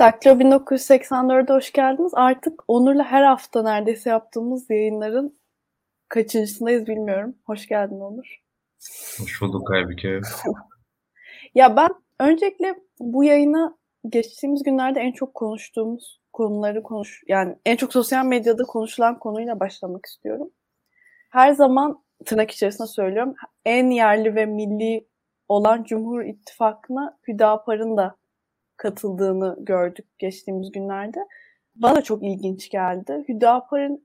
Daktilo 1984'e hoş geldiniz. Artık Onur'la her hafta neredeyse yaptığımız yayınların kaçıncısındayız bilmiyorum. Hoş geldin Onur. Hoş bulduk Aybüke. ya ben öncelikle bu yayına geçtiğimiz günlerde en çok konuştuğumuz konuları konuş yani en çok sosyal medyada konuşulan konuyla başlamak istiyorum. Her zaman tırnak içerisinde söylüyorum en yerli ve milli olan Cumhur İttifakı'na Hüdapar'ın da katıldığını gördük geçtiğimiz günlerde. Bana çok ilginç geldi. Hüdapar'ın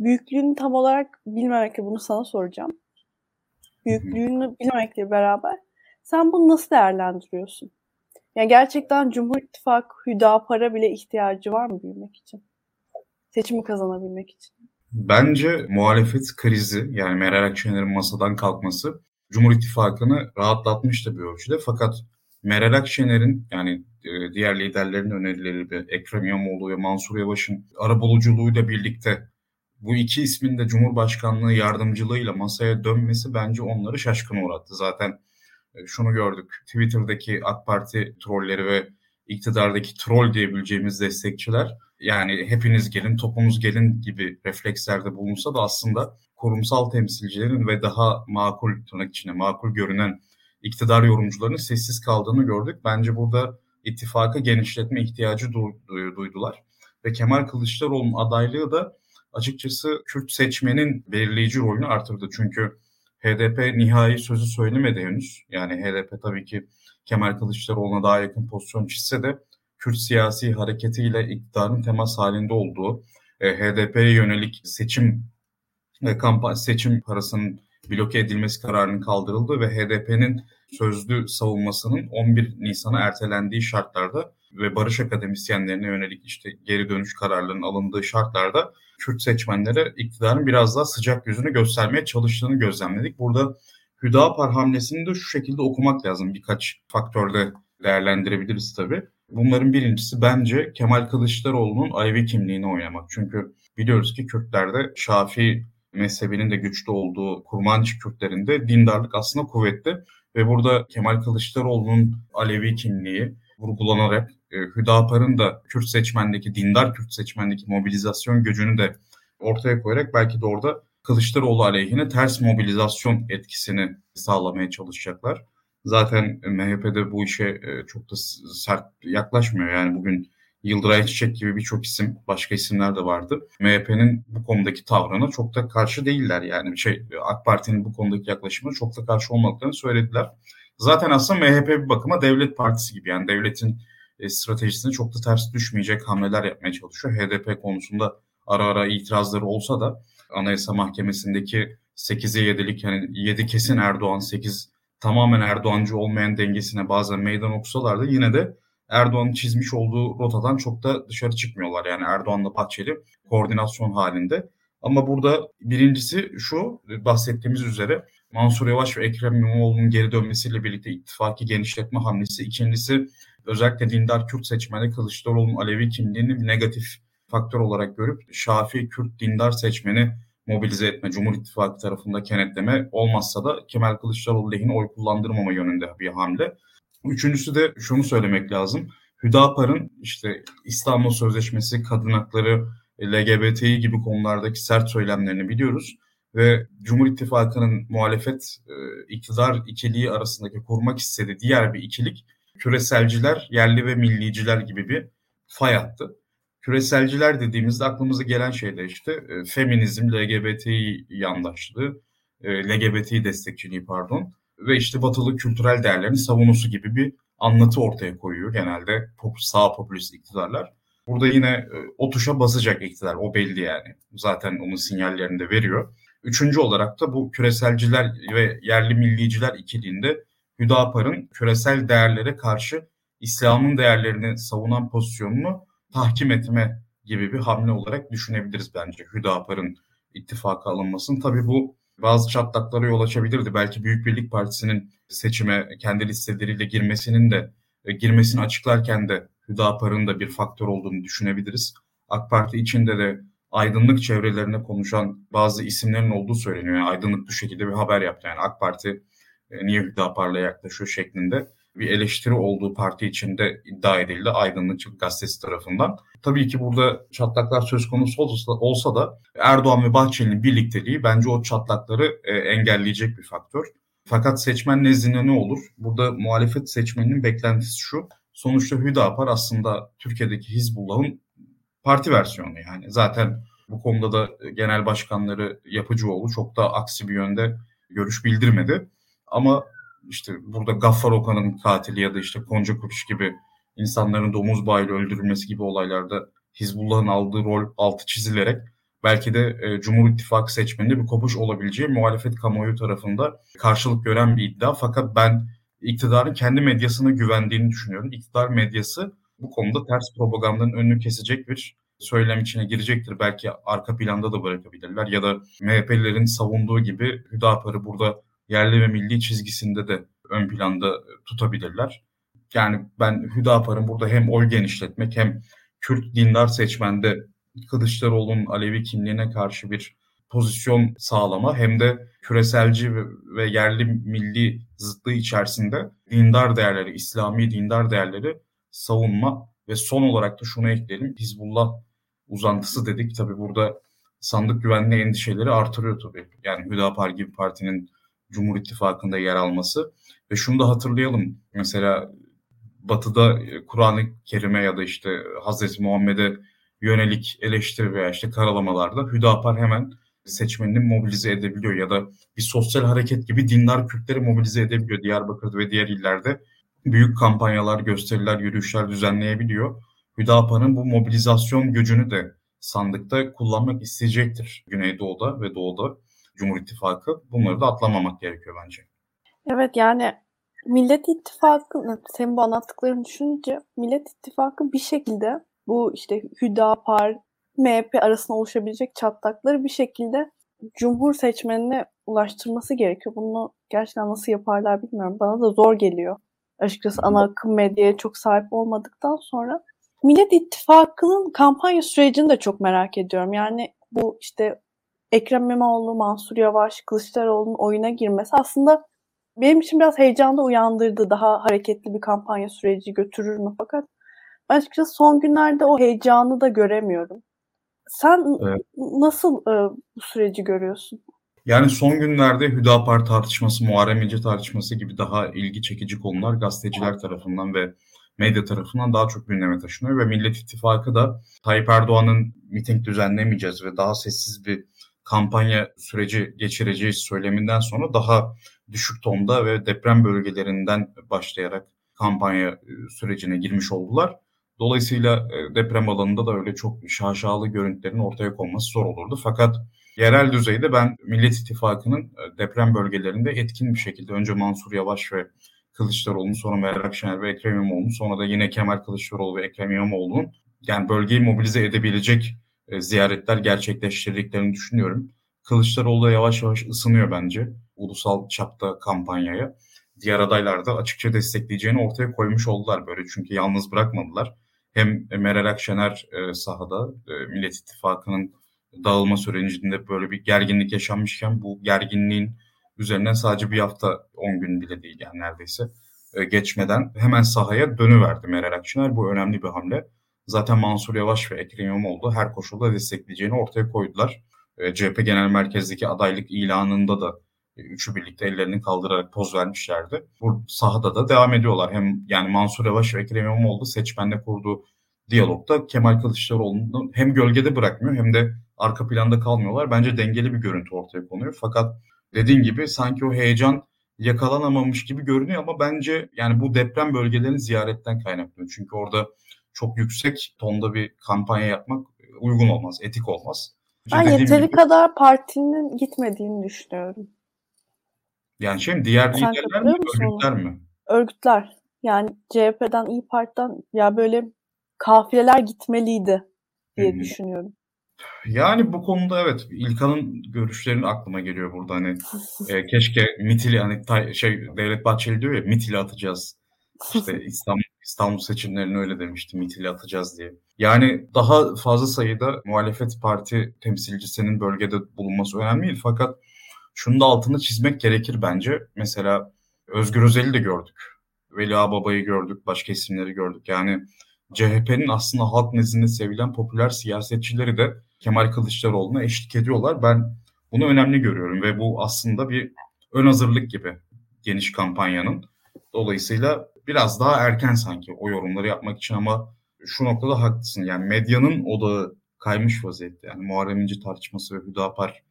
büyüklüğünü tam olarak bilmemekle bunu sana soracağım. Büyüklüğünü bilmemekle beraber sen bunu nasıl değerlendiriyorsun? Yani gerçekten Cumhur İttifakı Hüdapar'a bile ihtiyacı var mı büyümek için? Seçimi kazanabilmek için. Bence muhalefet krizi yani Meral Akşener'in masadan kalkması Cumhur İttifakı'nı rahatlatmıştı bir ölçüde. Fakat Meral Akşener'in yani e, diğer liderlerin önerileri Ekrem İmamoğlu ve Mansur Yavaş'ın arabuluculuğuyla birlikte bu iki ismin de Cumhurbaşkanlığı yardımcılığıyla masaya dönmesi bence onları şaşkın uğrattı. Zaten e, şunu gördük. Twitter'daki AK Parti trolleri ve iktidardaki troll diyebileceğimiz destekçiler yani hepiniz gelin topumuz gelin gibi reflekslerde bulunsa da aslında kurumsal temsilcilerin ve daha makul tırnak içinde makul görünen iktidar yorumcularının sessiz kaldığını gördük. Bence burada ittifaka genişletme ihtiyacı duydular. Ve Kemal Kılıçdaroğlu'nun adaylığı da açıkçası Kürt seçmenin belirleyici rolünü artırdı. Çünkü HDP nihai sözü söylemedi henüz. Yani HDP tabii ki Kemal Kılıçdaroğlu'na daha yakın pozisyon çizse de Kürt siyasi hareketiyle iktidarın temas halinde olduğu, e, HDP'ye yönelik seçim ve kampanya seçim parasının bloke edilmesi kararının kaldırıldığı ve HDP'nin sözlü savunmasının 11 Nisan'a ertelendiği şartlarda ve barış akademisyenlerine yönelik işte geri dönüş kararlarının alındığı şartlarda Kürt seçmenlere iktidarın biraz daha sıcak yüzünü göstermeye çalıştığını gözlemledik. Burada Hüdapar hamlesini de şu şekilde okumak lazım. Birkaç faktörde değerlendirebiliriz tabii. Bunların birincisi bence Kemal Kılıçdaroğlu'nun Ayvi kimliğini oynamak. Çünkü biliyoruz ki Kürtlerde Şafii mezhebinin de güçlü olduğu Kurmancı Kürtlerinde dindarlık aslında kuvvetli. Ve burada Kemal Kılıçdaroğlu'nun Alevi kimliği vurgulanarak e, Hüdapar'ın da Kürt seçmendeki, dindar Kürt seçmendeki mobilizasyon gücünü de ortaya koyarak belki de orada Kılıçdaroğlu aleyhine ters mobilizasyon etkisini sağlamaya çalışacaklar. Zaten MHP'de bu işe e, çok da sert yaklaşmıyor. Yani bugün Yıldıray Çiçek gibi birçok isim, başka isimler de vardı. MHP'nin bu konudaki tavrına çok da karşı değiller. Yani şey AK Parti'nin bu konudaki yaklaşımına çok da karşı olmadıklarını söylediler. Zaten aslında MHP bir bakıma devlet partisi gibi yani devletin e, stratejisine çok da ters düşmeyecek hamleler yapmaya çalışıyor. HDP konusunda ara ara itirazları olsa da Anayasa Mahkemesi'ndeki 8'e 7'lik yani 7 kesin Erdoğan 8 tamamen Erdoğancı olmayan dengesine bazen meydan okusalar da yine de Erdoğan'ın çizmiş olduğu rotadan çok da dışarı çıkmıyorlar. Yani Erdoğan'la Bahçeli koordinasyon halinde. Ama burada birincisi şu bahsettiğimiz üzere Mansur Yavaş ve Ekrem İmamoğlu'nun geri dönmesiyle birlikte ittifaki genişletme hamlesi. İkincisi özellikle dindar Kürt seçmeni Kılıçdaroğlu'nun Alevi kimliğini negatif faktör olarak görüp Şafii Kürt dindar seçmeni mobilize etme, Cumhur İttifakı tarafında kenetleme olmazsa da Kemal Kılıçdaroğlu lehine oy kullandırmama yönünde bir hamle. Üçüncüsü de şunu söylemek lazım. Hüdapar'ın işte İstanbul Sözleşmesi, kadın hakları, LGBTİ gibi konulardaki sert söylemlerini biliyoruz. Ve Cumhur İttifakı'nın muhalefet e, iktidar ikiliği arasındaki kurmak istediği diğer bir ikilik küreselciler, yerli ve milliciler gibi bir fay attı. Küreselciler dediğimizde aklımıza gelen şey de işte e, feminizm, LGBTİ yandaşlığı, e, LGBTİ destekçiliği pardon ve işte batılı kültürel değerlerin savunusu gibi bir anlatı ortaya koyuyor genelde sağ popülist iktidarlar. Burada yine e, o tuşa basacak iktidar o belli yani. Zaten onun sinyallerini de veriyor. Üçüncü olarak da bu küreselciler ve yerli milliciler ikiliğinde Hüdapar'ın küresel değerlere karşı İslam'ın değerlerini savunan pozisyonunu tahkim etme gibi bir hamle olarak düşünebiliriz bence Hüdapar'ın ittifaka alınmasını. Tabii bu bazı çatlaklara yol açabilirdi. Belki Büyük Birlik Partisi'nin seçime kendi listeleriyle girmesinin de e, girmesini açıklarken de Hüdapar'ın da bir faktör olduğunu düşünebiliriz. AK Parti içinde de aydınlık çevrelerine konuşan bazı isimlerin olduğu söyleniyor. Yani aydınlık bu şekilde bir haber yaptı. Yani AK Parti e, niye Hüdapar'la yaklaşıyor şeklinde. Bir eleştiri olduğu parti içinde iddia edildi Aydınlık Gazetesi tarafından. Tabii ki burada çatlaklar söz konusu olsa, olsa da Erdoğan ve Bahçeli'nin birlikteliği bence o çatlakları e, engelleyecek bir faktör. Fakat seçmen nezdinde ne olur? Burada muhalefet seçmeninin beklentisi şu. Sonuçta Hüdapar aslında Türkiye'deki Hizbullah'ın parti versiyonu yani. Zaten bu konuda da genel başkanları Yapıcıoğlu çok da aksi bir yönde görüş bildirmedi. Ama işte burada Gaffar Okan'ın katili ya da işte Konca Kuruş gibi insanların domuz bağıyla öldürülmesi gibi olaylarda Hizbullah'ın aldığı rol altı çizilerek belki de e, Cumhur İttifakı seçmeninde bir kopuş olabileceği muhalefet kamuoyu tarafında karşılık gören bir iddia. Fakat ben iktidarın kendi medyasına güvendiğini düşünüyorum. İktidar medyası bu konuda ters propagandanın önünü kesecek bir söylem içine girecektir. Belki arka planda da bırakabilirler ya da MHP'lilerin savunduğu gibi Hüdapar'ı burada yerli ve milli çizgisinde de ön planda tutabilirler. Yani ben Hüdapar'ın burada hem oy genişletmek hem Kürt dindar seçmende Kılıçdaroğlu'nun Alevi kimliğine karşı bir pozisyon sağlama hem de küreselci ve yerli milli zıtlığı içerisinde dindar değerleri, İslami dindar değerleri savunma ve son olarak da şunu ekleyelim. Hizbullah uzantısı dedik. Tabii burada sandık güvenliği endişeleri artırıyor tabii. Yani Hüdapar gibi partinin Cumhur İttifakı'nda yer alması. Ve şunu da hatırlayalım. Mesela Batı'da Kur'an-ı Kerim'e ya da işte Hazreti Muhammed'e yönelik eleştiri veya işte karalamalarda Hüdapar hemen seçmenini mobilize edebiliyor ya da bir sosyal hareket gibi dindar Kürtleri mobilize edebiliyor Diyarbakır ve diğer illerde. Büyük kampanyalar, gösteriler, yürüyüşler düzenleyebiliyor. Hüdapar'ın bu mobilizasyon gücünü de sandıkta kullanmak isteyecektir Güneydoğu'da ve Doğu'da Cumhur İttifakı. Bunları da atlamamak gerekiyor bence. Evet yani Millet İttifakı, senin bu anlattıklarını düşününce Millet İttifakı bir şekilde bu işte Hüdapar, MHP arasında oluşabilecek çatlakları bir şekilde Cumhur seçmenine ulaştırması gerekiyor. Bunu gerçekten nasıl yaparlar bilmiyorum. Bana da zor geliyor. Açıkçası ana akım medyaya çok sahip olmadıktan sonra. Millet İttifakı'nın kampanya sürecini de çok merak ediyorum. Yani bu işte Ekrem İmamoğlu, Mansur Yavaş, Kılıçdaroğlu'nun oyuna girmesi aslında benim için biraz heyecanlı uyandırdı. Daha hareketli bir kampanya süreci götürür mü? Fakat açıkçası son günlerde o heyecanı da göremiyorum. Sen evet. nasıl e, bu süreci görüyorsun? Yani son günlerde Hüdapar tartışması, Muharrem İnce tartışması gibi daha ilgi çekici konular gazeteciler tarafından ve medya tarafından daha çok gündeme taşınıyor ve Millet İttifakı da Tayyip Erdoğan'ın miting düzenlemeyeceğiz ve daha sessiz bir kampanya süreci geçireceğiz söyleminden sonra daha düşük tonda ve deprem bölgelerinden başlayarak kampanya e, sürecine girmiş oldular. Dolayısıyla e, deprem alanında da öyle çok şaşalı görüntülerin ortaya konması zor olurdu. Fakat yerel düzeyde ben Millet İttifakı'nın e, deprem bölgelerinde etkin bir şekilde önce Mansur Yavaş ve Kılıçdaroğlu'nun sonra Meral Akşener ve Ekrem İmamoğlu'nun sonra da yine Kemal Kılıçdaroğlu ve Ekrem İmamoğlu'nun yani bölgeyi mobilize edebilecek e, ziyaretler gerçekleştirdiklerini düşünüyorum. Kılıçdaroğlu da yavaş yavaş ısınıyor bence ulusal çapta kampanyaya. Diğer adaylar da açıkça destekleyeceğini ortaya koymuş oldular böyle çünkü yalnız bırakmadılar. Hem Meral Akşener e, sahada e, Millet İttifakı'nın dağılma sürecinde böyle bir gerginlik yaşanmışken bu gerginliğin üzerinden sadece bir hafta 10 gün bile değil yani neredeyse geçmeden hemen sahaya dönüverdi Meral Akşener. Bu önemli bir hamle. Zaten Mansur Yavaş ve Ekrem İmamoğlu her koşulda destekleyeceğini ortaya koydular. E, CHP Genel Merkez'deki adaylık ilanında da e, üçü birlikte ellerini kaldırarak poz vermişlerdi. Bu sahada da devam ediyorlar. Hem yani Mansur Yavaş ve Ekrem İmamoğlu seçmenle kurduğu diyalogda Kemal Kılıçdaroğlu'nu hem gölgede bırakmıyor hem de arka planda kalmıyorlar. Bence dengeli bir görüntü ortaya konuyor. Fakat dediğin gibi sanki o heyecan yakalanamamış gibi görünüyor ama bence yani bu deprem bölgelerini ziyaretten kaynaklanıyor. Çünkü orada çok yüksek tonda bir kampanya yapmak uygun olmaz, etik olmaz. Ben yeteri gibi, kadar partinin gitmediğini düşünüyorum. Yani şey mi, diğer Sen liderler mi, örgütler mi? Örgütler. Yani CHP'den, İyi Parti'den ya böyle kafileler gitmeliydi diye hmm. düşünüyorum. Yani bu konuda evet İlkan'ın görüşlerin aklıma geliyor burada hani e, keşke Mitili hani tay, şey Devlet Bahçeli diyor ya Mitili atacağız. İşte İstanbul İstanbul seçimlerini öyle demişti Mitili atacağız diye. Yani daha fazla sayıda muhalefet parti temsilcisinin bölgede bulunması önemli değil fakat şunu da altını çizmek gerekir bence. Mesela Özgür Özel'i de gördük. Veli Ağababa'yı gördük, başka isimleri gördük. Yani CHP'nin aslında halk nezdinde sevilen popüler siyasetçileri de Kemal Kılıçdaroğlu'na eşlik ediyorlar. Ben bunu önemli görüyorum ve bu aslında bir ön hazırlık gibi geniş kampanyanın. Dolayısıyla biraz daha erken sanki o yorumları yapmak için ama şu noktada haklısın. Yani medyanın odağı kaymış vaziyette. Yani Muharrem İnce tartışması ve Hüdapar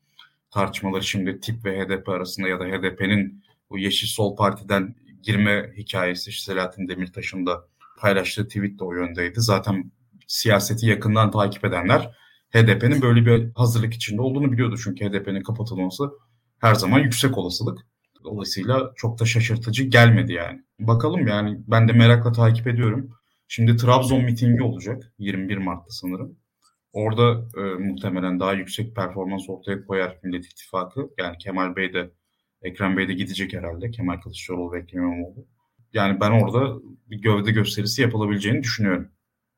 tartışmaları şimdi TİP ve HDP arasında ya da HDP'nin bu Yeşil Sol Parti'den girme hikayesi işte Selahattin Demirtaş'ın da paylaştığı tweet de o yöndeydi. Zaten siyaseti yakından takip edenler HDP'nin böyle bir hazırlık içinde olduğunu biliyordu. Çünkü HDP'nin kapatılması her zaman yüksek olasılık. Dolayısıyla çok da şaşırtıcı gelmedi yani. Bakalım yani ben de merakla takip ediyorum. Şimdi Trabzon mitingi olacak 21 Mart'ta sanırım. Orada e, muhtemelen daha yüksek performans ortaya koyar Millet İttifakı. Yani Kemal Bey de Ekrem Bey de gidecek herhalde. Kemal Kılıçdaroğlu ve Ekrem İmamoğlu. Yani ben orada bir gövde gösterisi yapılabileceğini düşünüyorum.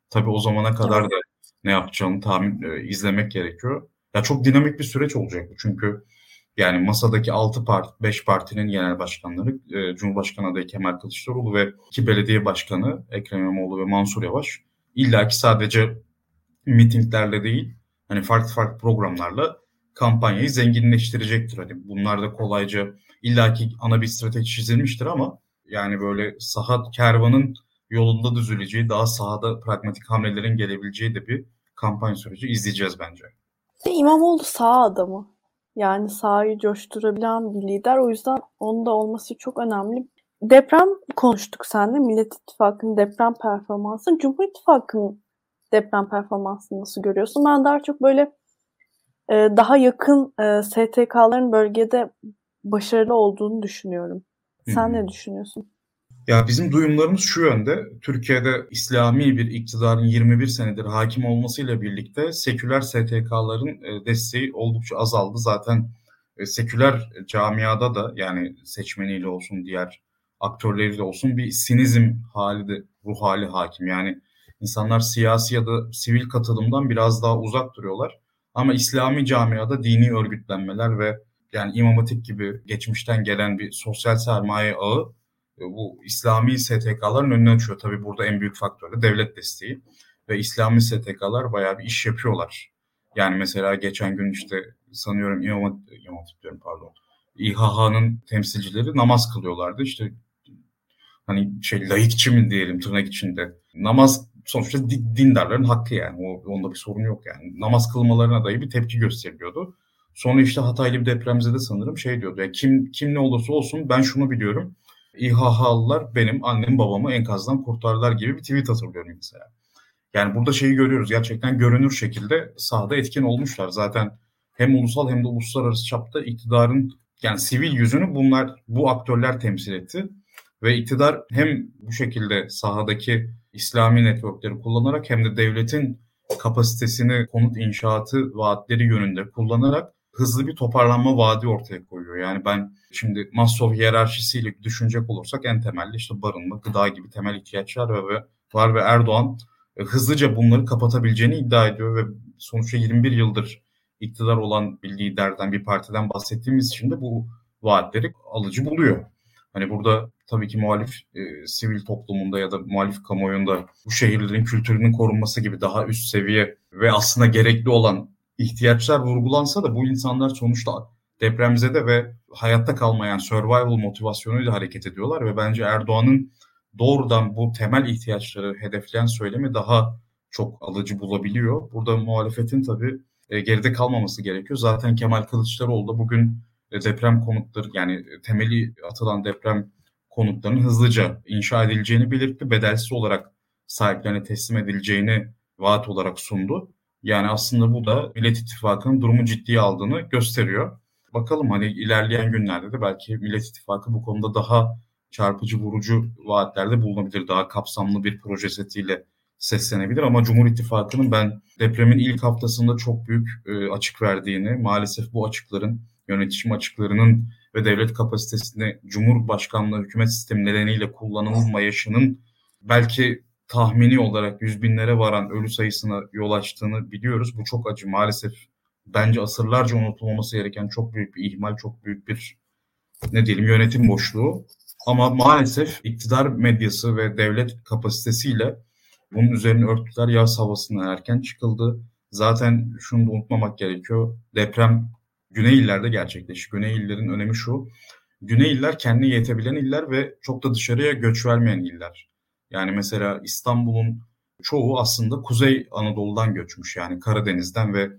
Tabii o zamana kadar da ne yapacağını tahmin e, izlemek gerekiyor. Ya çok dinamik bir süreç olacak bu. Çünkü yani masadaki 6 parti, 5 partinin genel başkanları e, Cumhurbaşkanı adayı Kemal Kılıçdaroğlu ve iki belediye başkanı Ekrem İmamoğlu ve Mansur Yavaş illaki sadece mitinglerle değil hani farklı farklı programlarla kampanyayı zenginleştirecektir. Hani bunlar da kolayca illaki ana bir strateji çizilmiştir ama yani böyle saha kervanın yolunda düzüleceği, daha sahada pragmatik hamlelerin gelebileceği de bir kampanya süreci izleyeceğiz bence. İmamoğlu sağ adamı. Yani sahayı coşturabilen bir lider. O yüzden onun da olması çok önemli. Deprem konuştuk seninle. Millet İttifakı'nın deprem performansı. Cumhur İttifakı'nın deprem performansını nasıl görüyorsun? Ben daha çok böyle e, daha yakın e, STK'ların bölgede başarılı olduğunu düşünüyorum. Sen Hı-hı. ne düşünüyorsun? Ya bizim duyumlarımız şu yönde. Türkiye'de İslami bir iktidarın 21 senedir hakim olmasıyla birlikte seküler STK'ların e, desteği oldukça azaldı. Zaten e, seküler camiada da yani seçmeniyle olsun diğer aktörleriyle olsun bir sinizm hali de ruh hali hakim. Yani insanlar siyasi ya da sivil katılımdan biraz daha uzak duruyorlar. Ama İslami camiada dini örgütlenmeler ve yani İmam Hatip gibi geçmişten gelen bir sosyal sermaye ağı bu İslami STK'ların önüne açıyor. Tabii burada en büyük faktör de devlet desteği. Ve İslami STK'lar bayağı bir iş yapıyorlar. Yani mesela geçen gün işte sanıyorum İmam, İmam diyorum pardon. İHH'nın temsilcileri namaz kılıyorlardı. İşte hani şey laikçi mi diyelim tırnak içinde. Namaz sonuçta dindarların hakkı yani. O, onda bir sorun yok yani. Namaz kılmalarına dahi bir tepki gösteriliyordu. Sonra işte Hataylı bir depremzede sanırım şey diyordu. Ya kim kim ne olursa olsun ben şunu biliyorum. İHH'lılar benim annem babamı enkazdan kurtardılar gibi bir tweet hatırlıyorum mesela. Yani burada şeyi görüyoruz. Gerçekten görünür şekilde sahada etkin olmuşlar. Zaten hem ulusal hem de uluslararası çapta iktidarın yani sivil yüzünü bunlar bu aktörler temsil etti. Ve iktidar hem bu şekilde sahadaki İslami networkleri kullanarak hem de devletin kapasitesini konut inşaatı vaatleri yönünde kullanarak hızlı bir toparlanma vaadi ortaya koyuyor. Yani ben şimdi Maslow hiyerarşisiyle düşünecek olursak en temelli işte barınma, gıda gibi temel ihtiyaçlar ve var ve Erdoğan e, hızlıca bunları kapatabileceğini iddia ediyor ve sonuçta 21 yıldır iktidar olan bir liderden, bir partiden bahsettiğimiz için de bu vaatleri alıcı buluyor. Hani burada tabii ki muhalif e, sivil toplumunda ya da muhalif kamuoyunda bu şehirlerin kültürünün korunması gibi daha üst seviye ve aslında gerekli olan ihtiyaçlar vurgulansa da bu insanlar sonuçta depremzede ve hayatta kalmayan survival motivasyonuyla hareket ediyorlar ve bence Erdoğan'ın doğrudan bu temel ihtiyaçları hedefleyen söylemi daha çok alıcı bulabiliyor. Burada muhalefetin tabii e, geride kalmaması gerekiyor. Zaten Kemal Kılıçdaroğlu da bugün e, deprem konutları yani temeli atılan deprem konutlarının hızlıca inşa edileceğini belirtti. Bedelsiz olarak sahiplerine teslim edileceğini vaat olarak sundu. Yani aslında bu da Millet İttifakı'nın durumu ciddiye aldığını gösteriyor. Bakalım hani ilerleyen günlerde de belki Millet İttifakı bu konuda daha çarpıcı vurucu vaatlerde bulunabilir. Daha kapsamlı bir proje setiyle seslenebilir ama Cumhur İttifakı'nın ben depremin ilk haftasında çok büyük e, açık verdiğini, maalesef bu açıkların, yönetişim açıklarının ve devlet kapasitesinde Cumhurbaşkanlığı hükümet sistemi nedeniyle kullanılmayışının belki tahmini olarak yüz binlere varan ölü sayısına yol açtığını biliyoruz. Bu çok acı. Maalesef bence asırlarca unutulmaması gereken çok büyük bir ihmal, çok büyük bir ne diyelim yönetim boşluğu. Ama maalesef iktidar medyası ve devlet kapasitesiyle bunun üzerine örtüler yaz havasına erken çıkıldı. Zaten şunu da unutmamak gerekiyor. Deprem Güney illerde gerçekleşti. Güney illerin önemi şu. Güney iller kendine yetebilen iller ve çok da dışarıya göç vermeyen iller. Yani mesela İstanbul'un çoğu aslında Kuzey Anadolu'dan göçmüş. Yani Karadeniz'den ve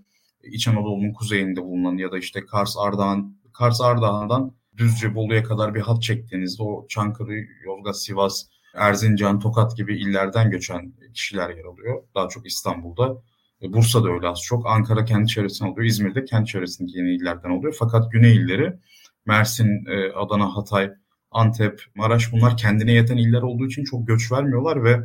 İç Anadolu'nun kuzeyinde bulunan ya da işte Kars Ardahan Kars Ardahan'dan Düzce Bolu'ya kadar bir hat çektiğinizde o Çankırı, Yozgat, Sivas, Erzincan, Tokat gibi illerden göçen kişiler yer alıyor. Daha çok İstanbul'da. E, Bursa'da öyle az çok. Ankara kendi çevresinden oluyor. İzmir'de kendi çevresindeki yeni illerden oluyor. Fakat güney illeri Mersin, e, Adana, Hatay, Antep, Maraş bunlar kendine yeten iller olduğu için çok göç vermiyorlar ve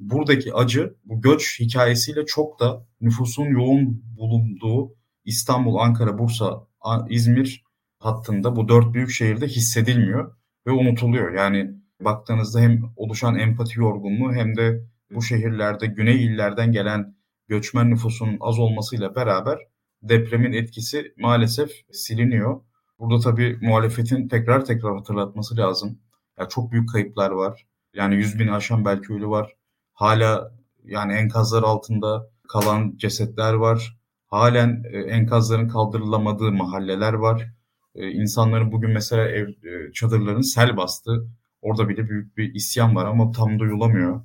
buradaki acı bu göç hikayesiyle çok da nüfusun yoğun bulunduğu İstanbul, Ankara, Bursa, İzmir hattında bu dört büyük şehirde hissedilmiyor ve unutuluyor. Yani baktığınızda hem oluşan empati yorgunluğu hem de bu şehirlerde güney illerden gelen göçmen nüfusun az olmasıyla beraber depremin etkisi maalesef siliniyor. Burada tabii muhalefetin tekrar tekrar hatırlatması lazım. Yani çok büyük kayıplar var. Yani 100 bin aşan belki ölü var. Hala yani enkazlar altında kalan cesetler var. Halen e, enkazların kaldırılamadığı mahalleler var. E, insanların bugün mesela ev e, çadırların sel bastı. Orada bile büyük bir isyan var ama tam duyulamıyor.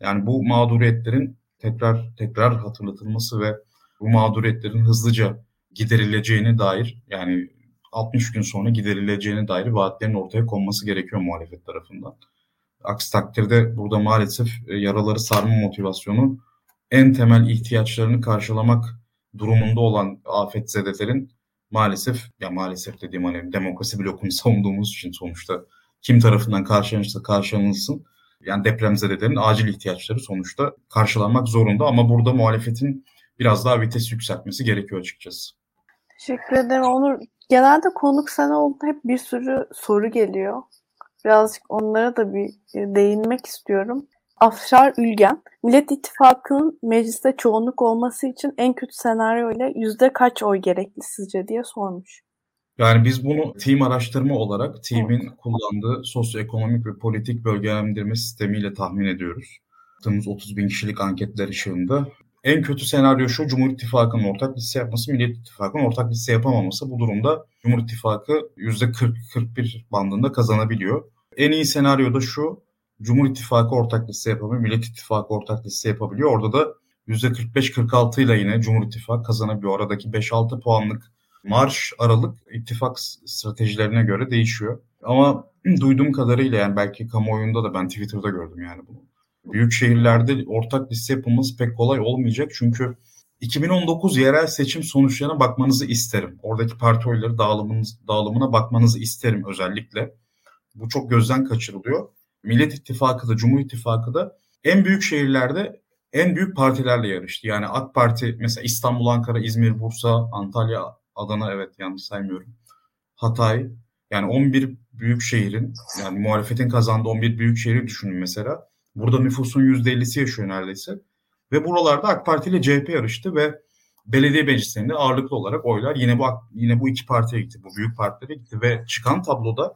Yani bu mağduriyetlerin tekrar tekrar hatırlatılması ve bu mağduriyetlerin hızlıca giderileceğine dair yani 60 gün sonra giderileceğine dair vaatlerin ortaya konması gerekiyor muhalefet tarafından. Aksi takdirde burada maalesef e, yaraları sarma motivasyonu en temel ihtiyaçlarını karşılamak durumunda olan afetzedelerin maalesef ya maalesef dediğim hani demokrasi blokunu savunduğumuz için sonuçta kim tarafından karşılanırsa karşılanılsın yani depremzedelerin acil ihtiyaçları sonuçta karşılanmak zorunda ama burada muhalefetin biraz daha vites yükseltmesi gerekiyor açıkçası. Teşekkür ederim Onur. Genelde konuk sen olduğunda hep bir sürü soru geliyor. Birazcık onlara da bir değinmek istiyorum. Afşar Ülgen, Millet İttifakı'nın mecliste çoğunluk olması için en kötü senaryo ile yüzde kaç oy gerekli sizce diye sormuş. Yani biz bunu team araştırma olarak team'in kullandığı sosyoekonomik ve politik bölgelendirme sistemiyle tahmin ediyoruz. Yaptığımız 30 bin kişilik anketler ışığında. En kötü senaryo şu, Cumhur İttifakı'nın ortak liste yapması, Millet İttifakı'nın ortak liste yapamaması. Bu durumda Cumhur İttifakı %40-41 bandında kazanabiliyor. En iyi senaryo da şu, Cumhur İttifakı ortak liste yapabiliyor, Millet İttifakı ortak liste yapabiliyor. Orada da %45-46 ile yine Cumhur İttifakı kazanabiliyor. Aradaki 5-6 puanlık marş aralık ittifak stratejilerine göre değişiyor. Ama duyduğum kadarıyla yani belki kamuoyunda da ben Twitter'da gördüm yani bunu. Büyük şehirlerde ortak liste yapılması pek kolay olmayacak çünkü 2019 yerel seçim sonuçlarına bakmanızı isterim. Oradaki parti oyları dağılımına bakmanızı isterim özellikle. Bu çok gözden kaçırılıyor. Millet İttifakı da Cumhur İttifakı da en büyük şehirlerde en büyük partilerle yarıştı. Yani AK Parti mesela İstanbul, Ankara, İzmir, Bursa, Antalya, Adana evet yanlış saymıyorum. Hatay yani 11 büyük şehrin yani muhalefetin kazandığı 11 büyük şehri düşünün mesela. Burada nüfusun %50'si yaşıyor neredeyse. Ve buralarda AK Parti ile CHP yarıştı ve belediye meclislerinde ağırlıklı olarak oylar yine bu yine bu iki partiye gitti. Bu büyük partilere gitti ve çıkan tabloda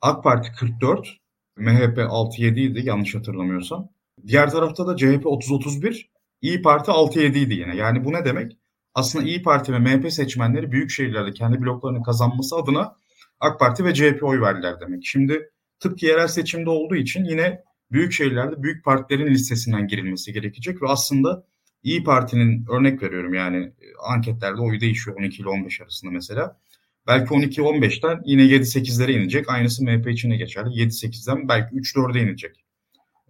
AK Parti 44, MHP 6-7 idi yanlış hatırlamıyorsam. Diğer tarafta da CHP 30-31, İyi Parti 6-7 idi yine. Yani bu ne demek? aslında İyi Parti ve MHP seçmenleri büyük şehirlerde kendi bloklarını kazanması adına AK Parti ve CHP oy verdiler demek. Şimdi tıpkı yerel seçimde olduğu için yine büyük şehirlerde büyük partilerin listesinden girilmesi gerekecek ve aslında İyi Parti'nin örnek veriyorum yani anketlerde oyu değişiyor 12 ile 15 arasında mesela. Belki 12-15'ten yine 7-8'lere inecek. Aynısı MHP için de geçerli. 7-8'den belki 3-4'e inecek.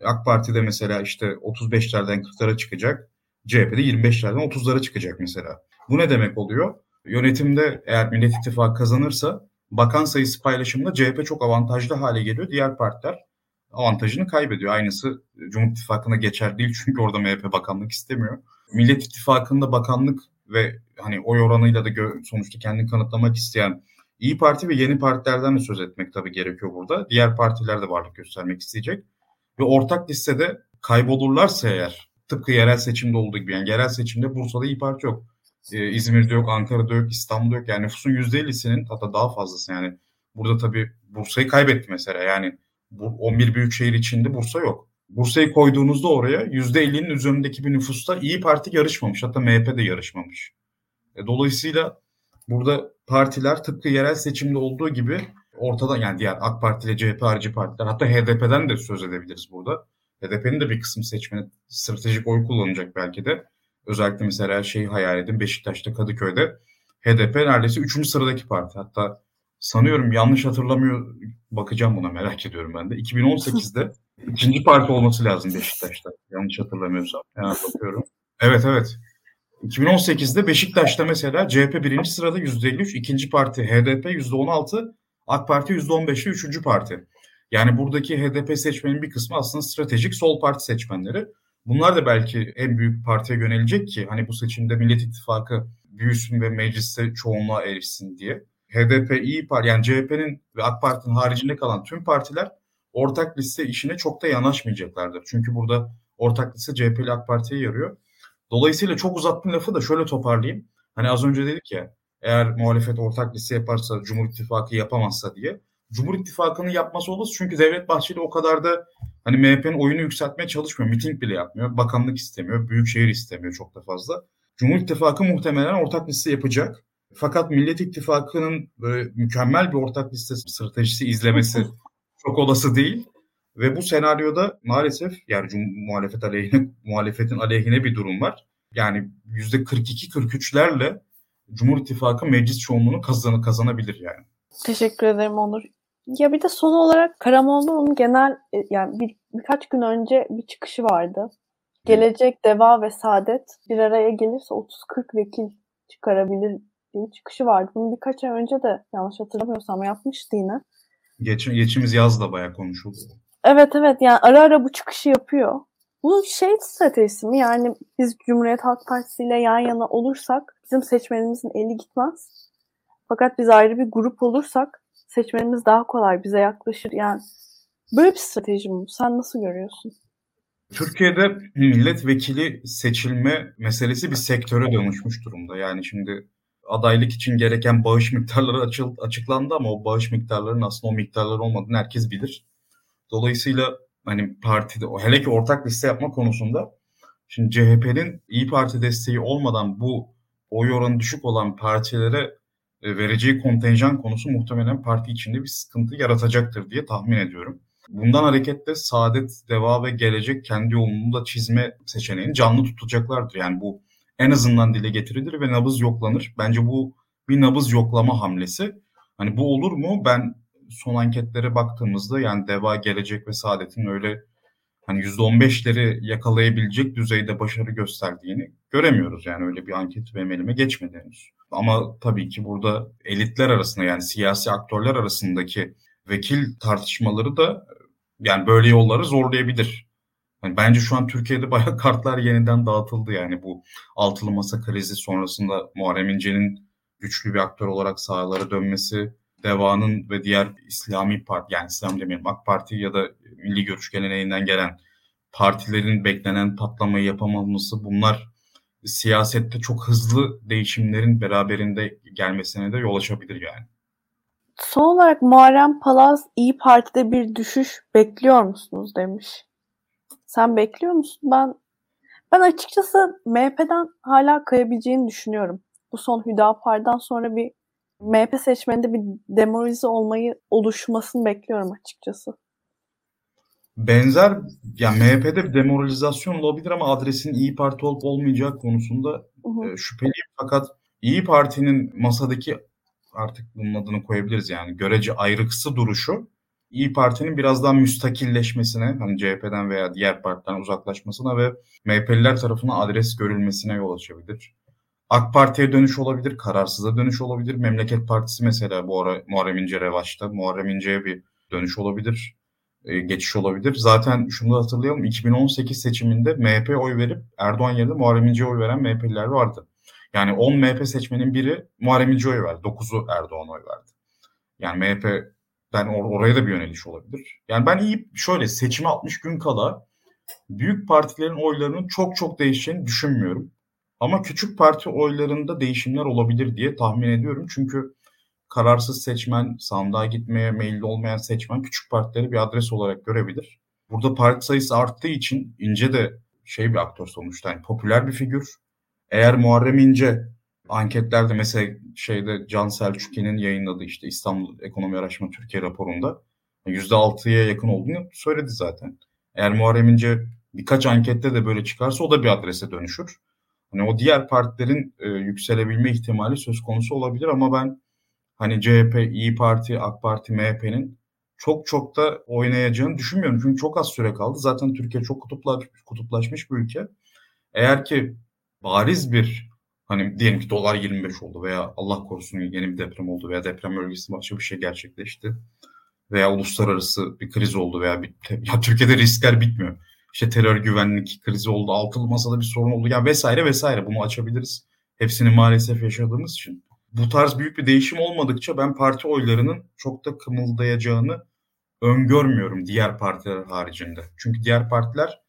AK Parti'de mesela işte 35'lerden 40'lara çıkacak. CHP'de 25'lerden 30'lara çıkacak mesela. Bu ne demek oluyor? Yönetimde eğer Millet İttifakı kazanırsa bakan sayısı paylaşımında CHP çok avantajlı hale geliyor. Diğer partiler avantajını kaybediyor. Aynısı Cumhur İttifakı'na geçer değil çünkü orada MHP bakanlık istemiyor. Millet İttifakı'nda bakanlık ve hani oy oranıyla da sonuçta kendini kanıtlamak isteyen İyi Parti ve yeni partilerden de söz etmek tabii gerekiyor burada. Diğer partiler de varlık göstermek isteyecek. Ve ortak listede kaybolurlarsa eğer tıpkı yerel seçimde olduğu gibi. Yani yerel seçimde Bursa'da İyi Parti yok. Ee, İzmir'de yok, Ankara'da yok, İstanbul'da yok. Yani nüfusun %50'sinin hatta daha fazlası yani. Burada tabii Bursa'yı kaybetti mesela. Yani 11 büyük şehir içinde Bursa yok. Bursa'yı koyduğunuzda oraya %50'nin üzerindeki bir nüfusta İyi Parti yarışmamış. Hatta MHP de yarışmamış. E, dolayısıyla burada partiler tıpkı yerel seçimde olduğu gibi ortadan yani diğer AK Parti ile CHP harici partiler hatta HDP'den de söz edebiliriz burada. HDP'nin de bir kısım seçmeni stratejik oy kullanacak belki de. Özellikle mesela şeyi hayal edin Beşiktaş'ta Kadıköy'de HDP neredeyse 3. sıradaki parti. Hatta sanıyorum yanlış hatırlamıyor bakacağım buna merak ediyorum ben de. 2018'de ikinci parti olması lazım Beşiktaş'ta. Yanlış hatırlamıyorsam. Yani bakıyorum. Evet evet. 2018'de Beşiktaş'ta mesela CHP birinci sırada %53, ikinci parti HDP %16, AK Parti %15'li üçüncü parti. Yani buradaki HDP seçmenin bir kısmı aslında stratejik sol parti seçmenleri. Bunlar da belki en büyük partiye yönelecek ki hani bu seçimde Millet İttifakı büyüsün ve mecliste çoğunluğa erişsin diye. HDP, İyi Parti yani CHP'nin ve AK Parti'nin haricinde kalan tüm partiler ortak liste işine çok da yanaşmayacaklardır. Çünkü burada ortak liste CHP ile AK Parti'ye yarıyor. Dolayısıyla çok uzattım lafı da şöyle toparlayayım. Hani az önce dedik ya eğer muhalefet ortak liste yaparsa Cumhur İttifakı yapamazsa diye. Cumhur İttifakı'nın yapması olmaz çünkü Devlet Bahçeli o kadar da hani MHP'nin oyunu yükseltmeye çalışmıyor. Miting bile yapmıyor. Bakanlık istemiyor. Büyükşehir istemiyor çok da fazla. Cumhur İttifakı muhtemelen ortak liste yapacak. Fakat Millet İttifakı'nın böyle mükemmel bir ortak liste stratejisi izlemesi çok olası değil. Ve bu senaryoda maalesef yani muhalefet aleyhine, muhalefetin aleyhine bir durum var. Yani %42-43'lerle Cumhur İttifakı meclis çoğunluğunu kazanı kazanabilir yani. Teşekkür ederim Onur. Ya bir de son olarak Karamollaoğlu'nun genel e, yani bir, birkaç gün önce bir çıkışı vardı. Gelecek, Deva ve Saadet bir araya gelirse 30-40 vekil çıkarabilir diye çıkışı vardı. Bunu birkaç ay önce de yanlış hatırlamıyorsam yapmıştı yine. Geç, geçimiz yaz da bayağı konuşuldu. Evet evet yani ara ara bu çıkışı yapıyor. Bu şey stratejisi mi? Yani biz Cumhuriyet Halk Partisi ile yan yana olursak bizim seçmenimizin eli gitmez. Fakat biz ayrı bir grup olursak seçmenimiz daha kolay bize yaklaşır. Yani böyle bir strateji mi? Sen nasıl görüyorsun? Türkiye'de milletvekili seçilme meselesi bir sektöre dönüşmüş durumda. Yani şimdi adaylık için gereken bağış miktarları açıl, açıklandı ama o bağış miktarlarının aslında o miktarlar olmadığını herkes bilir. Dolayısıyla hani partide hele ki ortak liste yapma konusunda şimdi CHP'nin İyi Parti desteği olmadan bu oy oranı düşük olan partilere e, vereceği kontenjan konusu muhtemelen parti içinde bir sıkıntı yaratacaktır diye tahmin ediyorum. Bundan hareketle Saadet, Deva ve Gelecek kendi yolunu da çizme seçeneğini canlı tutacaklardır. Yani bu en azından dile getirilir ve nabız yoklanır. Bence bu bir nabız yoklama hamlesi. Hani bu olur mu? Ben son anketlere baktığımızda yani Deva, Gelecek ve Saadet'in öyle hani %15'leri yakalayabilecek düzeyde başarı gösterdiğini göremiyoruz. Yani öyle bir anket benim elime geçmedi henüz. Ama tabii ki burada elitler arasında yani siyasi aktörler arasındaki vekil tartışmaları da yani böyle yolları zorlayabilir. Yani bence şu an Türkiye'de bayağı kartlar yeniden dağıtıldı yani bu altılı masa krizi sonrasında Muharrem İnce'nin güçlü bir aktör olarak sahalara dönmesi, Deva'nın ve diğer İslami parti yani İslam demeyelim AK Parti ya da Milli Görüş geleneğinden gelen partilerin beklenen patlamayı yapamaması bunlar siyasette çok hızlı değişimlerin beraberinde gelmesine de yol açabilir yani. Son olarak Muharrem Palaz İyi Parti'de bir düşüş bekliyor musunuz demiş. Sen bekliyor musun? Ben ben açıkçası MHP'den hala kayabileceğini düşünüyorum. Bu son Hüdapar'dan sonra bir MHP seçmeninde bir demoralize olmayı oluşmasını bekliyorum açıkçası. Benzer yani MHP'de bir demoralizasyon olabilir ama adresin İyi Parti olup olmayacağı konusunda hı hı. E, şüpheliyim. Fakat İyi Parti'nin masadaki artık bunun adını koyabiliriz yani görece ayrıksı duruşu İyi Parti'nin biraz daha müstakilleşmesine, hani CHP'den veya diğer partilerden uzaklaşmasına ve MHP'liler tarafından adres görülmesine yol açabilir. AK Parti'ye dönüş olabilir, kararsıza dönüş olabilir. Memleket Partisi mesela bu ara Muharrem İnce revaçta. Muharrem İnce'ye bir dönüş olabilir, e, geçiş olabilir. Zaten şunu da hatırlayalım, 2018 seçiminde MHP oy verip Erdoğan yerine Muharrem İnce'ye oy veren MHP'liler vardı. Yani 10 MHP seçmenin biri Muharrem İnce'ye oy verdi, 9'u Erdoğan oy verdi. Yani MHP ben or- oraya da bir yöneliş olabilir. Yani ben iyi şöyle seçime 60 gün kala büyük partilerin oylarının çok çok değişeceğini düşünmüyorum. Ama küçük parti oylarında değişimler olabilir diye tahmin ediyorum. Çünkü kararsız seçmen, sandığa gitmeye meyilli olmayan seçmen küçük partileri bir adres olarak görebilir. Burada parti sayısı arttığı için İnce de şey bir aktör sonuçta. Yani popüler bir figür. Eğer Muharrem İnce anketlerde mesela şeyde Can Selçuk'un yayınladığı işte İstanbul Ekonomi Araştırma Türkiye raporunda %6'ya yakın olduğunu söyledi zaten. Eğer Muharrem İnce birkaç ankette de böyle çıkarsa o da bir adrese dönüşür. Hani o diğer partilerin e, yükselebilme ihtimali söz konusu olabilir ama ben hani CHP, İyi Parti, AK Parti, MHP'nin çok çok da oynayacağını düşünmüyorum. Çünkü çok az süre kaldı. Zaten Türkiye çok kutuplaşmış, kutuplaşmış bir ülke. Eğer ki bariz bir hani diyelim ki dolar 25 oldu veya Allah korusun yeni bir deprem oldu veya deprem bölgesinde başka bir şey gerçekleşti veya uluslararası bir kriz oldu veya bir, ya Türkiye'de riskler bitmiyor. İşte terör güvenlik krizi oldu, altılı masada bir sorun oldu ya vesaire vesaire bunu açabiliriz. Hepsini maalesef yaşadığımız için. Bu tarz büyük bir değişim olmadıkça ben parti oylarının çok da kımıldayacağını öngörmüyorum diğer partiler haricinde. Çünkü diğer partiler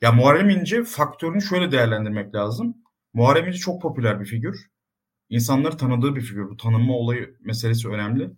ya Muharrem İnce faktörünü şöyle değerlendirmek lazım. Muharrem İnce çok popüler bir figür. İnsanları tanıdığı bir figür. Bu tanınma olayı meselesi önemli.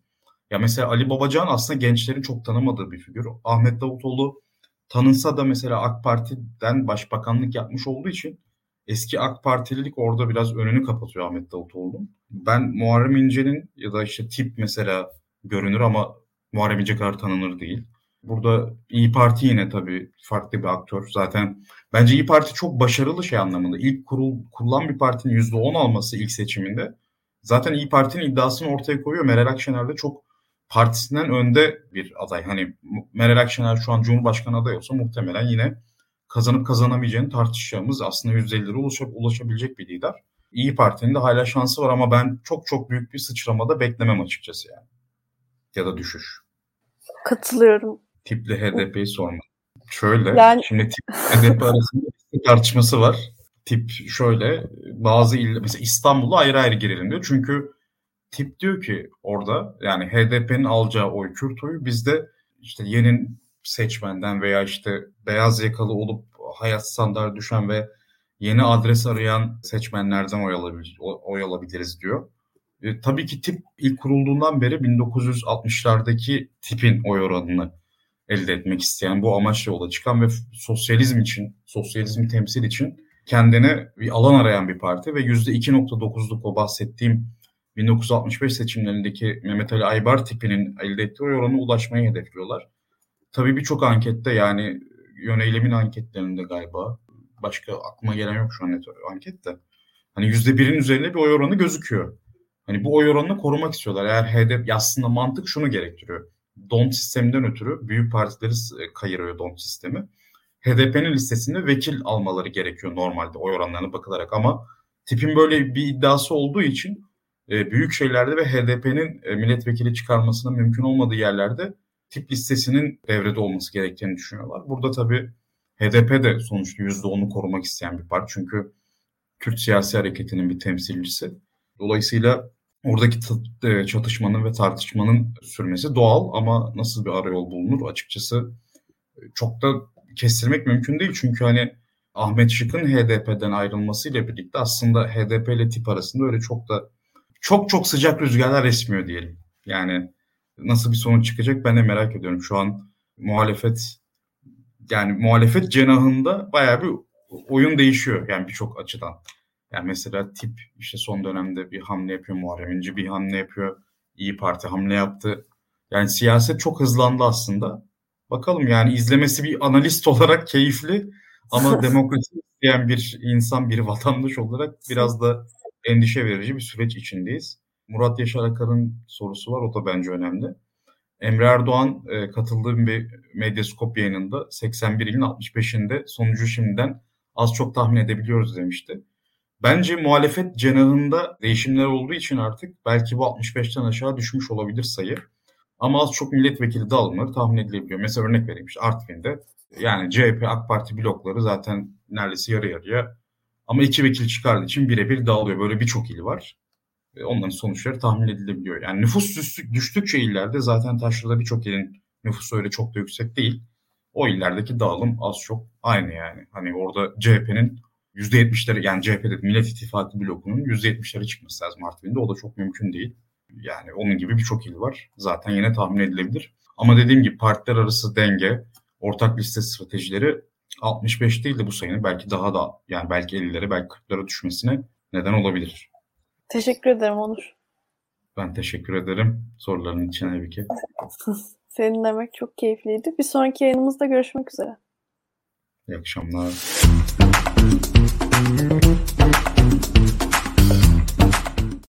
Ya mesela Ali Babacan aslında gençlerin çok tanımadığı bir figür. Ahmet Davutoğlu tanınsa da mesela AK Parti'den başbakanlık yapmış olduğu için eski AK Partililik orada biraz önünü kapatıyor Ahmet Davutoğlu'nun. Ben Muharrem İnce'nin ya da işte tip mesela görünür ama Muharrem İnce kadar tanınır değil. Burada İyi Parti yine tabii farklı bir aktör. Zaten bence İyi Parti çok başarılı şey anlamında. İlk kurul, kurulan bir partinin %10 alması ilk seçiminde. Zaten İyi Parti'nin iddiasını ortaya koyuyor. Meral Akşener de çok partisinden önde bir aday. Hani Meral Akşener şu an Cumhurbaşkanı adayı olsa muhtemelen yine kazanıp kazanamayacağını tartışacağımız aslında %50'lere ulaşab ulaşabilecek bir lider. İyi Parti'nin de hala şansı var ama ben çok çok büyük bir sıçramada beklemem açıkçası yani. Ya da düşüş. Katılıyorum. Tipli HDP'yi sorma. Şöyle, yani... şimdi tip HDP arasında bir tartışması var. Tip şöyle, bazı il, mesela İstanbul'a ayrı ayrı girelim diyor. Çünkü tip diyor ki orada yani HDP'nin alacağı oy Kürt oyu bizde işte yeni seçmenden veya işte beyaz yakalı olup hayat standartı düşen ve yeni adres arayan seçmenlerden oy, alabilir, oy alabiliriz diyor. E, tabii ki tip ilk kurulduğundan beri 1960'lardaki tipin oy oranını elde etmek isteyen, bu amaçla yola çıkan ve sosyalizm için, sosyalizmi temsil için kendine bir alan arayan bir parti ve %2.9'luk o bahsettiğim 1965 seçimlerindeki Mehmet Ali Aybar tipinin elde ettiği oy oranına ulaşmayı hedefliyorlar. Tabii birçok ankette yani yöneylemin anketlerinde galiba başka aklıma gelen yok şu an net ankette. Hani yüzde birin üzerinde bir oy oranı gözüküyor. Hani bu oy oranını korumak istiyorlar. Eğer HDP aslında mantık şunu gerektiriyor. DONT sisteminden ötürü büyük partileri e, kayırıyor DONT sistemi. HDP'nin listesinde vekil almaları gerekiyor normalde oy oranlarına bakılarak ama tipin böyle bir iddiası olduğu için e, büyük şeylerde ve HDP'nin e, milletvekili çıkarmasının mümkün olmadığı yerlerde tip listesinin devrede olması gerektiğini düşünüyorlar. Burada tabii HDP de sonuçta %10'u korumak isteyen bir parti. Çünkü Kürt siyasi hareketinin bir temsilcisi. Dolayısıyla oradaki e, çatışmanın ve tartışmanın sürmesi doğal ama nasıl bir arayol bulunur açıkçası çok da kestirmek mümkün değil. Çünkü hani Ahmet Şık'ın HDP'den ayrılmasıyla birlikte aslında HDP ile tip arasında öyle çok da çok çok sıcak rüzgarlar esmiyor diyelim. Yani nasıl bir sonuç çıkacak ben de merak ediyorum. Şu an muhalefet yani muhalefet cenahında bayağı bir oyun değişiyor yani birçok açıdan. Yani mesela tip işte son dönemde bir hamle yapıyor Muharrem İnce bir hamle yapıyor. İyi Parti hamle yaptı. Yani siyaset çok hızlandı aslında. Bakalım yani izlemesi bir analist olarak keyifli ama demokrasi isteyen bir insan, bir vatandaş olarak biraz da endişe verici bir süreç içindeyiz. Murat Yaşar Akar'ın sorusu var. O da bence önemli. Emre Erdoğan e, katıldığı bir Medyaskop yayınında 81 ilin 65'inde sonucu şimdiden az çok tahmin edebiliyoruz demişti. Bence muhalefet cenahında değişimler olduğu için artık belki bu 65'ten aşağı düşmüş olabilir sayı. Ama az çok milletvekili dağılımları tahmin edilebiliyor. Mesela örnek vereyim işte Artvin'de yani CHP, AK Parti blokları zaten neredeyse yarı yarıya ama iki vekil çıkardığı için birebir dağılıyor. Böyle birçok il var. Onların sonuçları tahmin edilebiliyor. Yani nüfus düştükçe illerde zaten taşrada birçok ilin nüfusu öyle çok da yüksek değil. O illerdeki dağılım az çok aynı yani. Hani orada CHP'nin %70'leri yani CHP'de Millet İttifakı blokunun %70'leri çıkması lazım Artvin'de. O da çok mümkün değil. Yani onun gibi birçok il var. Zaten yine tahmin edilebilir. Ama dediğim gibi partiler arası denge, ortak liste stratejileri 65 değil de bu sayının belki daha da yani belki 50'lere belki 40'lara düşmesine neden olabilir. Teşekkür ederim Onur. Ben teşekkür ederim soruların için Ebike. Senin demek çok keyifliydi. Bir sonraki yayınımızda görüşmek üzere. İyi akşamlar. thank you